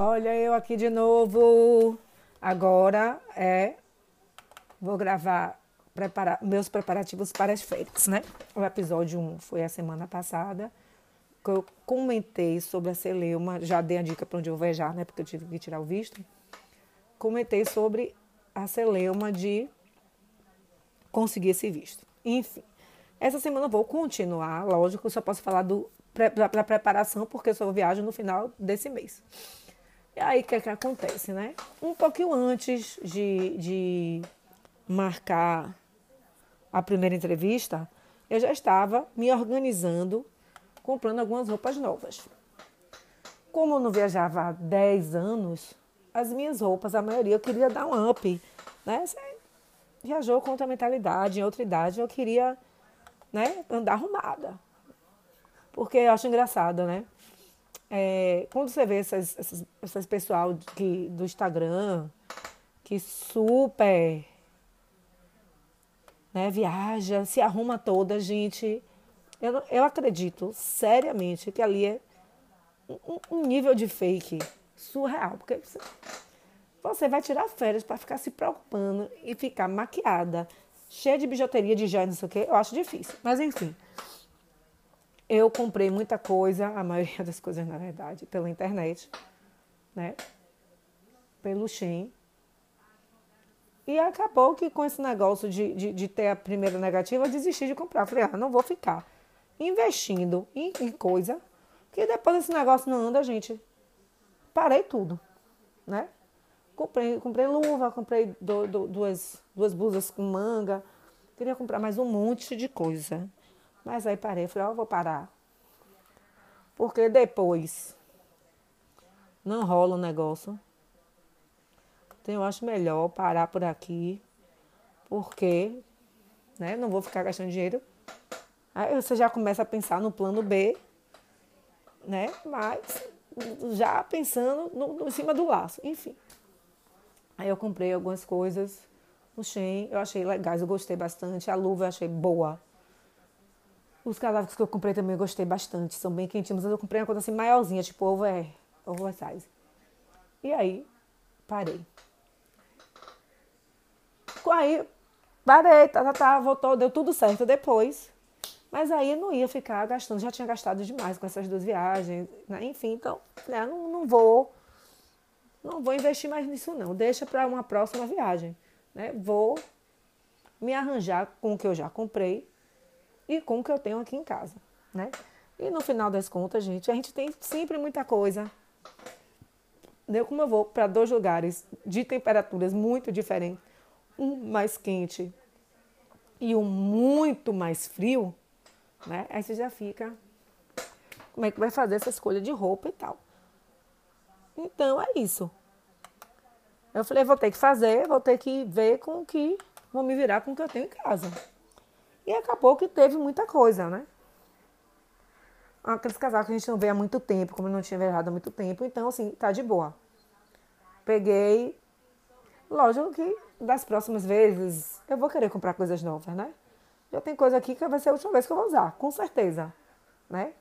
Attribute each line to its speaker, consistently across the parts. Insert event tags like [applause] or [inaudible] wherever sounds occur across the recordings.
Speaker 1: Olha eu aqui de novo. Agora é vou gravar preparar, meus preparativos para as férias, né? O episódio 1 foi a semana passada, que eu comentei sobre a celeuma, já dei a dica para onde eu vou viajar, né? Porque eu tive que tirar o visto. Comentei sobre a celeuma de conseguir esse visto. Enfim, essa semana eu vou continuar, lógico, só posso falar do, da preparação, porque eu só viajo no final desse mês. E aí, o que, é que acontece, né? Um pouquinho antes de, de marcar a primeira entrevista, eu já estava me organizando, comprando algumas roupas novas. Como eu não viajava há 10 anos, as minhas roupas, a maioria, eu queria dar um up, né? Você viajou com outra mentalidade, em outra idade, eu queria né, andar arrumada. Porque eu acho engraçado, né? É, quando você vê essas, essas, essas pessoal que, do Instagram que super né, viaja, se arruma toda, gente. Eu, eu acredito seriamente que ali é um, um nível de fake surreal. Porque você, você vai tirar férias para ficar se preocupando e ficar maquiada, cheia de bijuteria, de joias, não sei o quê. Eu acho difícil. Mas enfim. Eu comprei muita coisa, a maioria das coisas, na verdade, pela internet, né? Pelo Shein. E acabou que com esse negócio de, de, de ter a primeira negativa, eu desisti de comprar. Falei, ah, não vou ficar investindo em, em coisa que depois esse negócio não anda, gente. Parei tudo, né? Comprei, comprei luva, comprei do, do, duas, duas blusas com manga. Queria comprar mais um monte de coisa. Mas aí parei, falei, ó, oh, vou parar. Porque depois não rola o negócio. Então eu acho melhor parar por aqui. Porque, né, não vou ficar gastando dinheiro. Aí você já começa a pensar no plano B, né? Mas já pensando no, no, em cima do laço, enfim. Aí eu comprei algumas coisas no Shein, eu achei legais, eu gostei bastante. A luva eu achei boa. Os casacos que eu comprei também eu gostei bastante. São bem quentinhos. Mas eu comprei uma coisa assim maiorzinha, tipo over, oversize. E aí, parei. Aí, parei, tá, tá, tá, voltou, deu tudo certo depois. Mas aí não ia ficar gastando, já tinha gastado demais com essas duas viagens, né? Enfim, então, né, não, não vou não vou investir mais nisso não. Deixa para uma próxima viagem, né? Vou me arranjar com o que eu já comprei e com o que eu tenho aqui em casa, né? E no final das contas, gente, a gente tem sempre muita coisa. Deu como eu vou para dois lugares de temperaturas muito diferentes, um mais quente e um muito mais frio, né? Aí você já fica como é que vai fazer essa escolha de roupa e tal. Então é isso. Eu falei, vou ter que fazer, vou ter que ver com o que vou me virar com o que eu tenho em casa. E acabou que teve muita coisa, né? Aqueles casacos que a gente não vê há muito tempo, como eu não tinha viajado há muito tempo, então assim, tá de boa. Peguei. Lógico que das próximas vezes eu vou querer comprar coisas novas, né? Já tem coisa aqui que vai ser a última vez que eu vou usar, com certeza, né?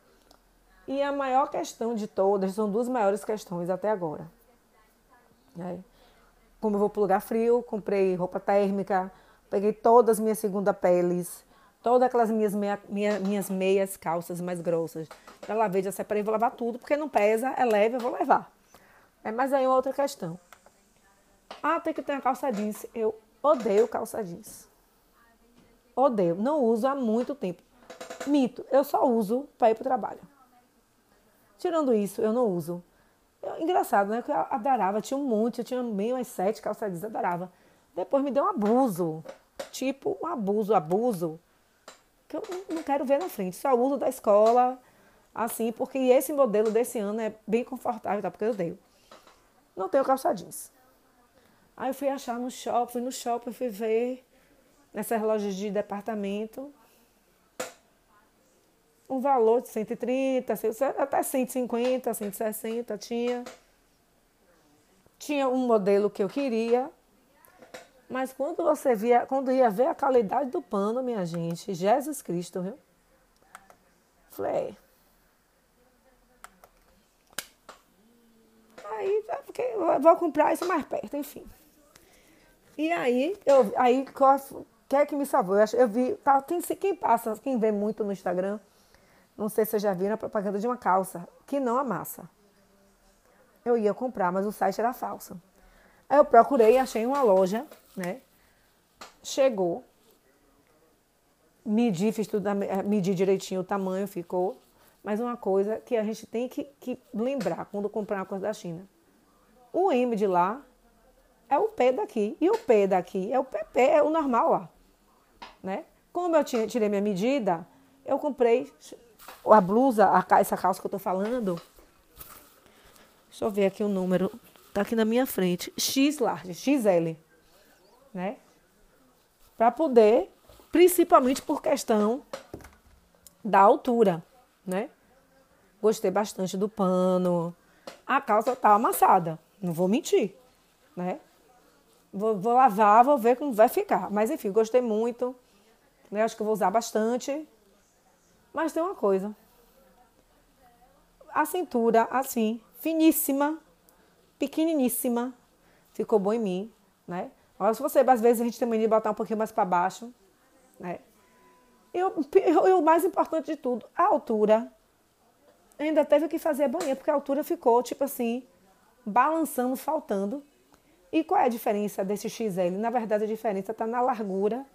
Speaker 1: E a maior questão de todas, são duas maiores questões até agora. Né? Como eu vou para lugar frio, comprei roupa térmica, peguei todas as minhas segunda peles, todas aquelas minhas, meia, minha, minhas meias calças mais grossas. Já lavei, já separei, vou lavar tudo, porque não pesa, é leve, eu vou levar. É, mas aí outra questão. Ah, tem que ter uma calça jeans. Eu odeio calça jeans. Odeio. Não uso há muito tempo. Mito, eu só uso para ir para o trabalho. Tirando isso, eu não uso. Eu, engraçado, né? Que eu adorava, tinha um monte, eu tinha meio umas sete calça jeans, adorava. Depois me deu um abuso. Tipo, um abuso, abuso que eu não quero ver na frente. Só uso da escola, assim, porque esse modelo desse ano é bem confortável, tá? Porque eu dei. Não tenho calça jeans. Aí eu fui achar no shopping, fui no shopping, fui ver nessas lojas de departamento um valor de 130, até 150, 160 tinha. Tinha um modelo que eu queria, mas quando você via, quando ia ver a qualidade do pano, minha gente, Jesus Cristo, viu? Falei. Aí, é porque eu vou comprar isso mais perto, enfim. E aí, eu, aí, quem é que me salvou? Eu, eu vi, tá, quem, quem passa, quem vê muito no Instagram, não sei se vocês já viram a propaganda de uma calça que não amassa. Eu ia comprar, mas o site era falso. Aí eu procurei, achei uma loja, né? Chegou, medi, fiz tudo, medi direitinho o tamanho, ficou. Mas uma coisa que a gente tem que, que lembrar quando comprar uma coisa da China. O M de lá é o P daqui. E o P daqui é o PP, é o normal lá. Né? Como eu tirei minha medida, eu comprei a blusa, a, essa calça que eu tô falando. Deixa eu ver aqui o número. Tá aqui na minha frente. X large, XL. Né? Para poder, principalmente por questão da altura, né? Gostei bastante do pano. A calça tá amassada, não vou mentir, né? Vou, vou lavar, vou ver como vai ficar. Mas enfim, gostei muito. Né? Acho que vou usar bastante. Mas tem uma coisa. A cintura, assim, finíssima, pequeniníssima, ficou bom em mim, né? Se você, às vezes, a gente tem mania de botar um pouquinho mais para baixo, né? E o mais importante de tudo, a altura. Ainda teve que fazer a banheira, porque a altura ficou, tipo assim, balançando, faltando. E qual é a diferença desse XL? Na verdade, a diferença está na largura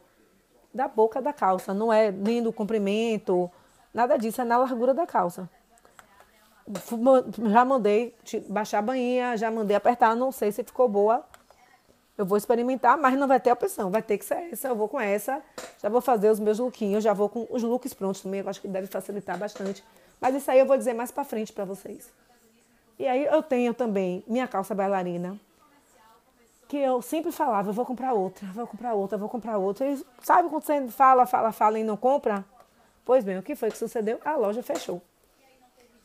Speaker 1: da boca da calça. Não é nem do comprimento, nada disso, é na largura da calça. Já mandei baixar a bainha, já mandei apertar, não sei se ficou boa. Eu vou experimentar, mas não vai ter opção, vai ter que ser essa. Eu vou com essa, já vou fazer os meus lookinhos, já vou com os looks prontos também, eu acho que deve facilitar bastante. Mas isso aí eu vou dizer mais para frente para vocês. E aí eu tenho também minha calça bailarina, que eu sempre falava, eu vou comprar outra, vou comprar outra, vou comprar outra. E sabe quando você fala, fala, fala e não compra? Pois bem, o que foi que sucedeu? A loja fechou.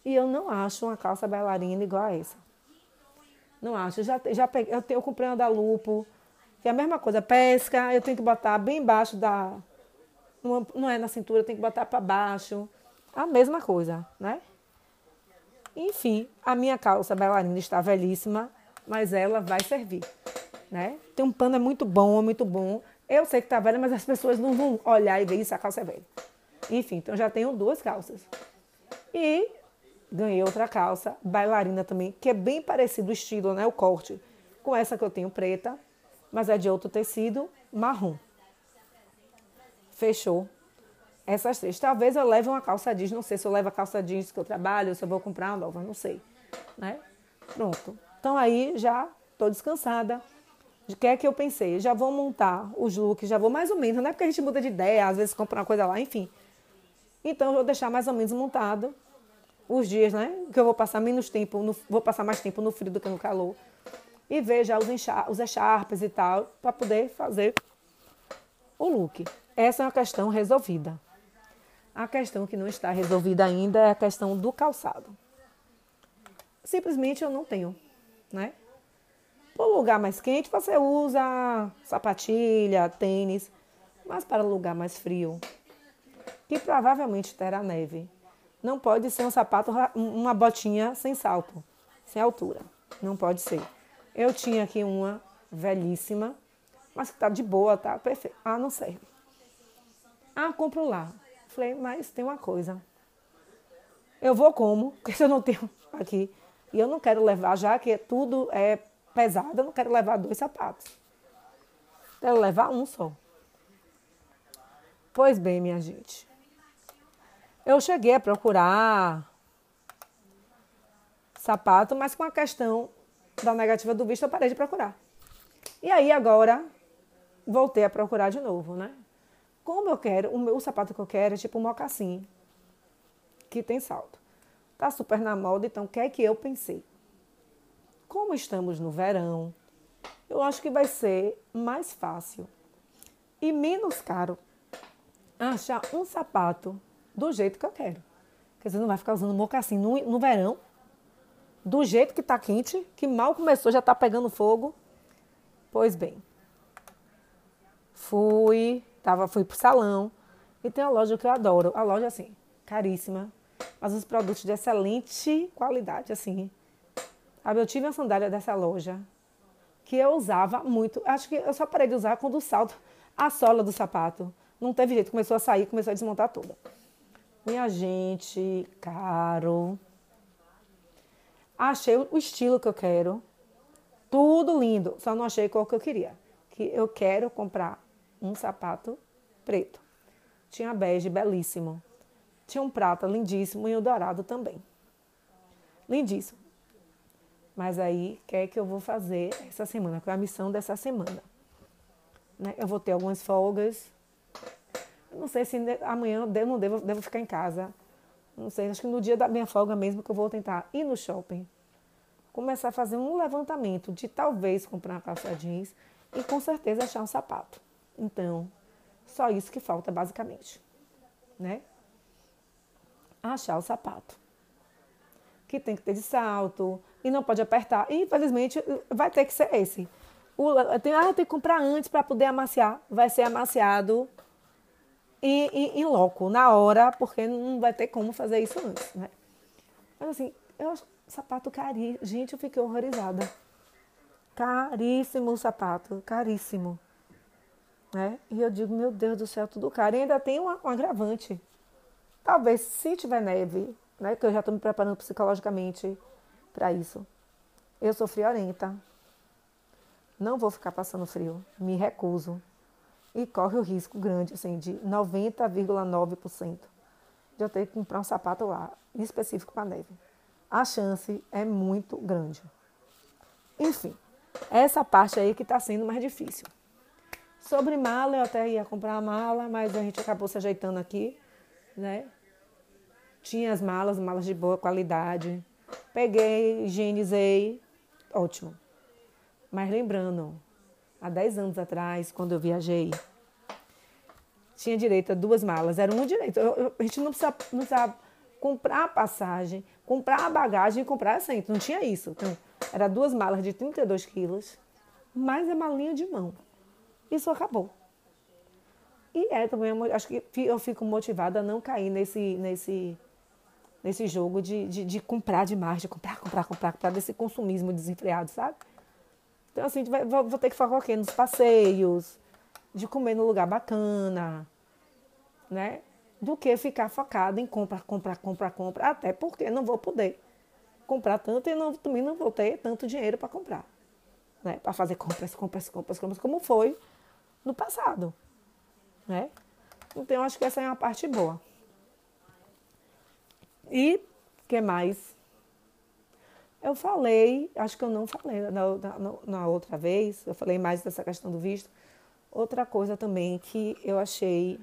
Speaker 1: E eu não acho uma calça bailarina igual a essa. Não acho. Já, já peguei, eu, eu comprei uma da Lupo, que é a mesma coisa. Pesca, eu tenho que botar bem embaixo da. Não, é na cintura, eu tenho que botar para baixo. A mesma coisa, né? Enfim, a minha calça bailarina está velhíssima, mas ela vai servir né? Tem um pano é muito bom, é muito bom. Eu sei que tá velha, mas as pessoas não vão olhar e ver isso, a calça é velha. Enfim, então já tenho duas calças. E ganhei outra calça, bailarina também, que é bem parecido o estilo, né? O corte, com essa que eu tenho preta, mas é de outro tecido, marrom. Fechou. Essas três. Talvez eu leve uma calça jeans, não sei se eu levo a calça jeans que eu trabalho, se eu vou comprar uma nova, não sei. Né? Pronto. Então aí já estou descansada o que é que eu pensei? Já vou montar os looks, já vou mais ou menos, não é porque a gente muda de ideia, às vezes compra uma coisa lá, enfim. Então eu vou deixar mais ou menos montado os dias, né? Que eu vou passar menos tempo, no, vou passar mais tempo no frio do que no calor. E ver já os, os echarpes e tal, para poder fazer o look. Essa é uma questão resolvida. A questão que não está resolvida ainda é a questão do calçado. Simplesmente eu não tenho, né? Para lugar mais quente, você usa sapatilha, tênis, mas para lugar mais frio, que provavelmente terá neve, não pode ser um sapato, uma botinha sem salto, sem altura. Não pode ser. Eu tinha aqui uma velhíssima, mas que tá de boa, tá perfeito. Ah, não serve. Ah, compro lá. Falei, mas tem uma coisa. Eu vou como, [laughs] porque eu não tenho aqui. E eu não quero levar, já que tudo é pesada, eu não quero levar dois sapatos. Quero levar um só. Pois bem, minha gente. Eu cheguei a procurar sapato, mas com a questão da negativa do visto eu parei de procurar. E aí agora voltei a procurar de novo, né? Como eu quero, o meu sapato que eu quero é tipo um mocassim, que tem salto. Tá super na moda, então o que é que eu pensei? como estamos no verão, eu acho que vai ser mais fácil e menos caro achar um sapato do jeito que eu quero. Porque você não vai ficar usando mocassim no, no verão, do jeito que está quente, que mal começou, já está pegando fogo. Pois bem, fui, tava, fui pro salão e tem uma loja que eu adoro. A loja, assim, caríssima, mas os produtos de excelente qualidade, assim, Sabe, eu tive uma sandália dessa loja que eu usava muito. Acho que eu só parei de usar quando o salto, a sola do sapato. Não teve jeito, começou a sair, começou a desmontar toda. Minha gente, caro. Achei o estilo que eu quero. Tudo lindo, só não achei qual que eu queria. Que eu quero comprar um sapato preto. Tinha bege belíssimo. Tinha um prata lindíssimo e o dourado também. Lindíssimo. Mas aí, o que é que eu vou fazer essa semana? Qual é a missão dessa semana? Né? Eu vou ter algumas folgas. Não sei se amanhã eu não devo, devo ficar em casa. Não sei, acho que no dia da minha folga mesmo que eu vou tentar ir no shopping. Começar a fazer um levantamento de talvez comprar uma calça jeans e com certeza achar um sapato. Então, só isso que falta basicamente, né? Achar o sapato. Que tem que ter de salto, e não pode apertar. E, infelizmente, vai ter que ser esse. O, tem, ah, tem que comprar antes para poder amaciar. Vai ser amaciado em, loco, na hora, porque não vai ter como fazer isso antes, né? Mas assim, eu sapato caríssimo. Gente, eu fiquei horrorizada. Caríssimo o sapato, caríssimo. Né? E eu digo, meu Deus do céu, tudo caro. E ainda tem um, um agravante. Talvez, se tiver neve, né, que eu já estou me preparando psicologicamente para isso. Eu sou friorenta. Não vou ficar passando frio. Me recuso. E corre o risco grande, assim, de 90,9% de eu ter que comprar um sapato lá, específico para neve. A chance é muito grande. Enfim, essa parte aí que está sendo mais difícil. Sobre mala, eu até ia comprar a mala, mas a gente acabou se ajeitando aqui, né? Tinha as malas, malas de boa qualidade, Peguei, higienizei, ótimo. Mas lembrando, há 10 anos atrás, quando eu viajei, tinha direito a duas malas, era um direito. Eu, eu, a gente não precisava, não precisava comprar a passagem, comprar a bagagem e comprar assento, não tinha isso. Então, era duas malas de 32 quilos, mais a malinha de mão. Isso acabou. E é também, acho que eu fico motivada a não cair nesse, nesse nesse jogo de, de, de, comprar demais, de comprar, comprar, comprar, comprar, desse consumismo desenfreado, sabe? Então, assim, vai, vou, ter que focar aqui nos passeios, de comer no lugar bacana, né? Do que ficar focado em comprar, comprar, comprar, comprar, até porque não vou poder comprar tanto e não, também não vou ter tanto dinheiro para comprar, né? Para fazer compras, compras, compras, compras, como foi no passado, né? Então, acho que essa é uma parte boa. E que mais? Eu falei, acho que eu não falei na, na, na, outra vez, eu falei mais dessa questão do visto. Outra coisa também que eu achei,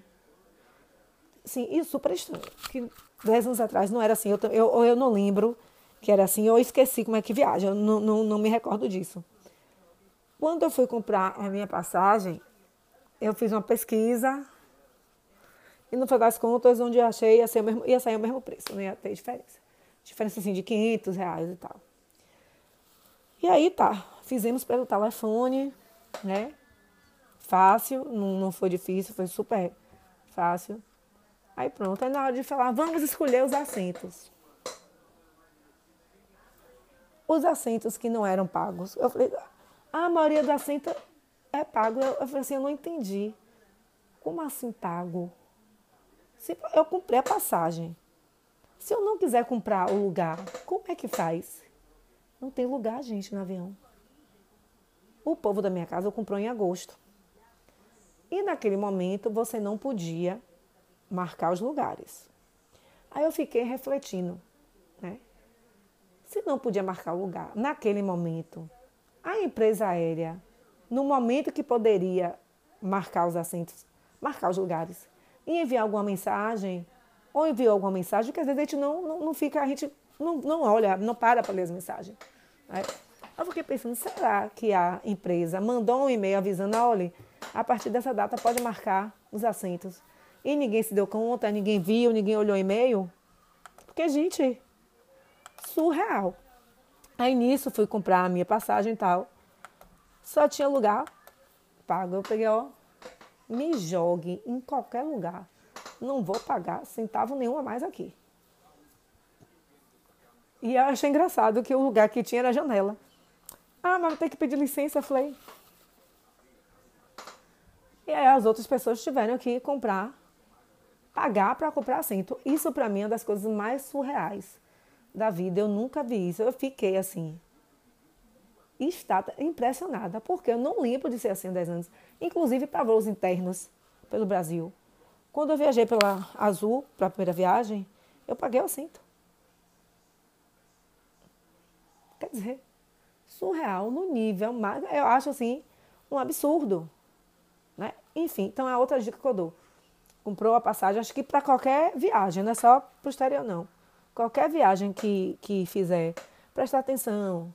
Speaker 1: sim, e super estranho, que dez anos atrás não era assim, eu, eu, eu não lembro que era assim, eu esqueci como é que viaja, eu não, não, não me recordo disso. Quando eu fui comprar a minha passagem, eu fiz uma pesquisa e no final das contas, onde eu achei ia, ser o mesmo, ia sair o mesmo preço, não ia ter diferença. Diferença assim de 500 reais e tal. E aí tá, fizemos pelo telefone, né? Fácil, não, não foi difícil, foi super fácil. Aí pronto, aí na hora de falar, vamos escolher os assentos. Os assentos que não eram pagos. Eu falei, a maioria dos assentos é pago. Eu, eu falei assim, eu não entendi. Como assim pago? Eu comprei a passagem. Se eu não quiser comprar o lugar, como é que faz? Não tem lugar, gente, no avião. O povo da minha casa comprou em agosto. E naquele momento você não podia marcar os lugares. Aí eu fiquei refletindo, né? Se não podia marcar o lugar naquele momento, a empresa aérea, no momento que poderia marcar os assentos, marcar os lugares, e enviar alguma mensagem, ou enviou alguma mensagem, que às vezes a gente não, não, não fica, a gente não, não olha, não para para ler as mensagens. Né? Eu fiquei pensando, será que a empresa mandou um e-mail avisando, olha, a partir dessa data pode marcar os assentos. E ninguém se deu conta, ninguém viu, ninguém olhou o e-mail? Porque, gente, surreal. Aí nisso fui comprar a minha passagem e tal. Só tinha lugar pago. Eu peguei, ó, me jogue em qualquer lugar. Não vou pagar centavo nenhum a mais aqui. E eu achei engraçado que o lugar que tinha era a janela. Ah, mas tem que pedir licença, falei. E aí as outras pessoas tiveram que comprar, pagar para comprar assento. Isso para mim é uma das coisas mais surreais da vida. Eu nunca vi isso. Eu fiquei assim, está impressionada, porque eu não lembro de ser assim há 10 anos, inclusive para voos internos pelo Brasil. Quando eu viajei pela Azul, para a primeira viagem, eu paguei o assento. Quer dizer, surreal no nível, mas eu acho assim um absurdo. Né? Enfim, então é outra dica que eu dou. Comprou a passagem, acho que para qualquer viagem, não é só para o exterior, não. Qualquer viagem que, que fizer, prestar atenção,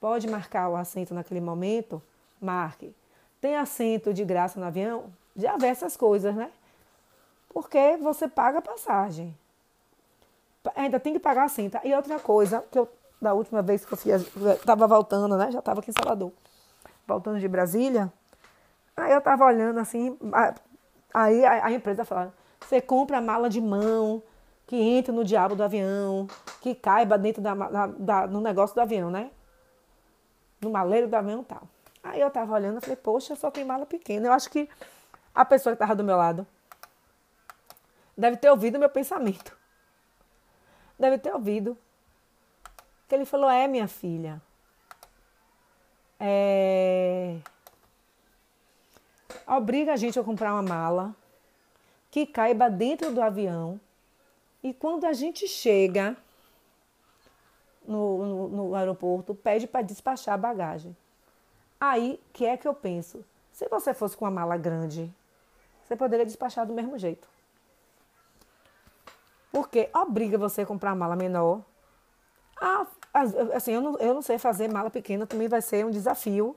Speaker 1: Pode marcar o assento naquele momento? Marque. Tem assento de graça no avião? Já vê essas coisas, né? Porque você paga a passagem. Ainda tem que pagar assento. E outra coisa, que eu, da última vez que eu estava voltando, né? Já estava aqui em Salvador. Voltando de Brasília. Aí eu estava olhando assim. Aí a, a empresa fala: você compra mala de mão, que entra no diabo do avião, que caiba dentro da, da, da, no negócio do avião, né? no maleiro do avião tal. Aí eu tava olhando e falei, poxa, só tem mala pequena. Eu acho que a pessoa que tava do meu lado deve ter ouvido meu pensamento. Deve ter ouvido. Que ele falou, é minha filha. É... Obriga a gente a comprar uma mala que caiba dentro do avião. E quando a gente chega no, no, no aeroporto, pede para despachar a bagagem. Aí, que é que eu penso? Se você fosse com uma mala grande, você poderia despachar do mesmo jeito. Porque obriga você a comprar uma mala menor. Ah, assim, eu não, eu não sei fazer mala pequena, também vai ser um desafio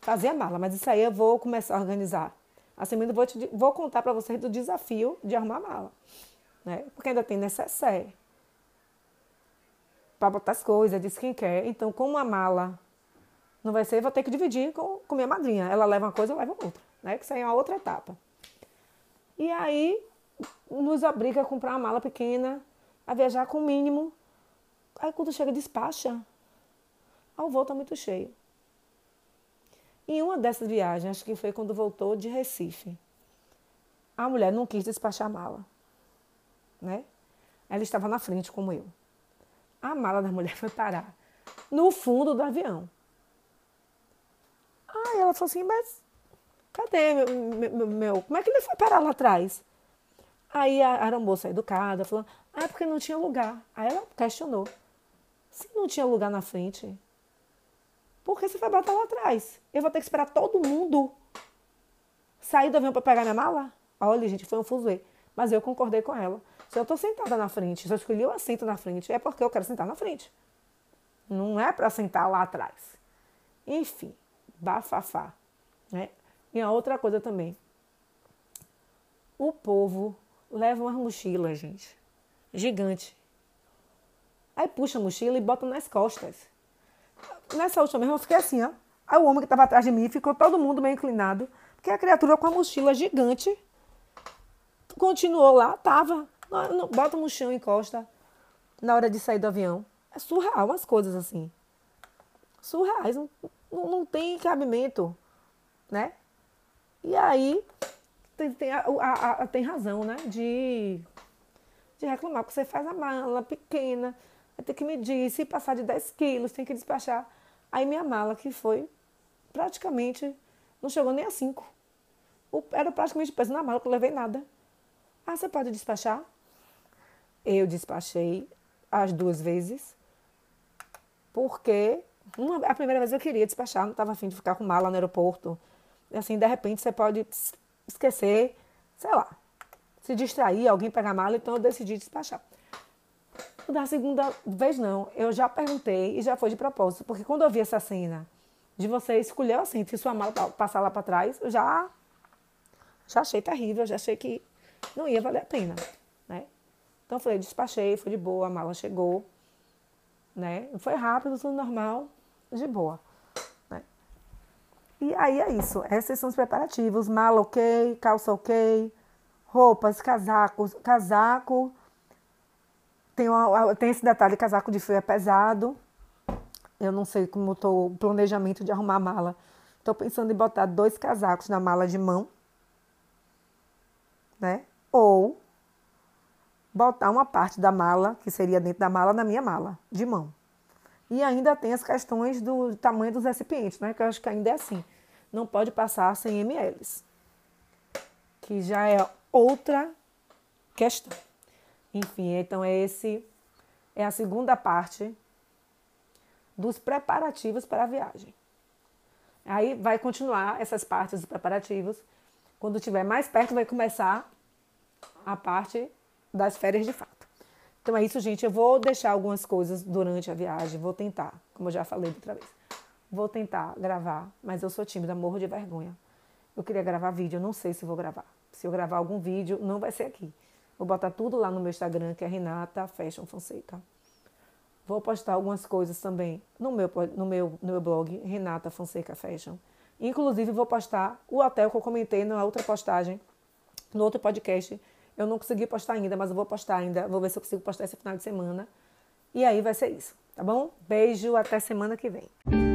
Speaker 1: fazer a mala, mas isso aí eu vou começar a organizar. Assim, eu vou, te, vou contar para vocês do desafio de arrumar a mala. Né? Porque ainda tem necessaire para botar as coisas, quem quer. Então, como a mala não vai ser, vou ter que dividir com, com minha madrinha. Ela leva uma coisa, eu levo outra, né? Que isso aí é uma outra etapa. E aí, nos obriga a comprar uma mala pequena, a viajar com o mínimo. Aí, quando chega, despacha. Ah, o voo tá muito cheio. Em uma dessas viagens, acho que foi quando voltou de Recife, a mulher não quis despachar a mala, né? Ela estava na frente, como eu a mala da mulher [laughs] foi parar no fundo do avião. Aí ela falou assim, mas cadê meu, meu, meu, Como é que ele foi parar lá atrás? Aí a aeromoça educada falou, ah, é porque não tinha lugar. Aí ela questionou. Se não tinha lugar na frente, por que você vai botar lá atrás? Eu vou ter que esperar todo mundo sair do avião para pegar minha mala? Olha, gente, foi um fuzuê. Mas eu concordei com ela. Se eu estou sentada na frente, se eu escolhi o assento na frente, é porque eu quero sentar na frente. Não é para sentar lá atrás. Enfim, bafafá. Né? E a outra coisa também. O povo leva umas mochilas, gente. Gigante. Aí puxa a mochila e bota nas costas. Nessa última mesmo eu fiquei assim, ó. Aí o homem que estava atrás de mim ficou todo mundo meio inclinado. Porque a criatura com a mochila gigante continuou lá, tava bota no chão, encosta na hora de sair do avião. É surreal, umas coisas assim. Surreais, não, não tem cabimento, né? E aí, tem, tem, a, a, a, tem razão, né? De, de reclamar, porque você faz a mala pequena, vai ter que medir, se passar de 10 quilos, tem que despachar. Aí minha mala, que foi praticamente, não chegou nem a 5. Era praticamente peso na mala, que eu levei nada. Ah, você pode despachar? Eu despachei as duas vezes, porque uma, a primeira vez eu queria despachar, não estava afim de ficar com mala no aeroporto. E assim, de repente, você pode esquecer, sei lá, se distrair, alguém pegar mala, então eu decidi despachar. Da segunda vez, não. Eu já perguntei e já foi de propósito, porque quando eu vi essa cena de você escolher o assento e sua mala passar lá para trás, eu já, já achei terrível, já achei que não ia valer a pena. Então eu falei, despachei, foi de boa, a mala chegou, né? Foi rápido, tudo normal, de boa. E aí é isso, esses são os preparativos, mala ok, calça ok, roupas, casacos, casaco tem, tem esse detalhe, casaco de frio é pesado. Eu não sei como estou o planejamento de arrumar a mala. Estou pensando em botar dois casacos na mala de mão, né? Ou botar uma parte da mala, que seria dentro da mala, na minha mala, de mão. E ainda tem as questões do tamanho dos recipientes, né? Que eu acho que ainda é assim. Não pode passar 100 ml. Que já é outra questão. Enfim, então é esse é a segunda parte dos preparativos para a viagem. Aí vai continuar essas partes dos preparativos. Quando estiver mais perto, vai começar a parte das férias de fato. Então é isso, gente. Eu vou deixar algumas coisas durante a viagem. Vou tentar, como eu já falei outra vez. Vou tentar gravar, mas eu sou tímida, morro de vergonha. Eu queria gravar vídeo, eu não sei se vou gravar. Se eu gravar algum vídeo, não vai ser aqui. Vou botar tudo lá no meu Instagram, que é Renata Fashion Fonseca. Vou postar algumas coisas também no meu, no meu, no meu blog, Renata Fonseca Fashion. Inclusive, vou postar o hotel que eu comentei na outra postagem, no outro podcast. Eu não consegui postar ainda, mas eu vou postar ainda. Vou ver se eu consigo postar esse final de semana. E aí vai ser isso, tá bom? Beijo, até semana que vem.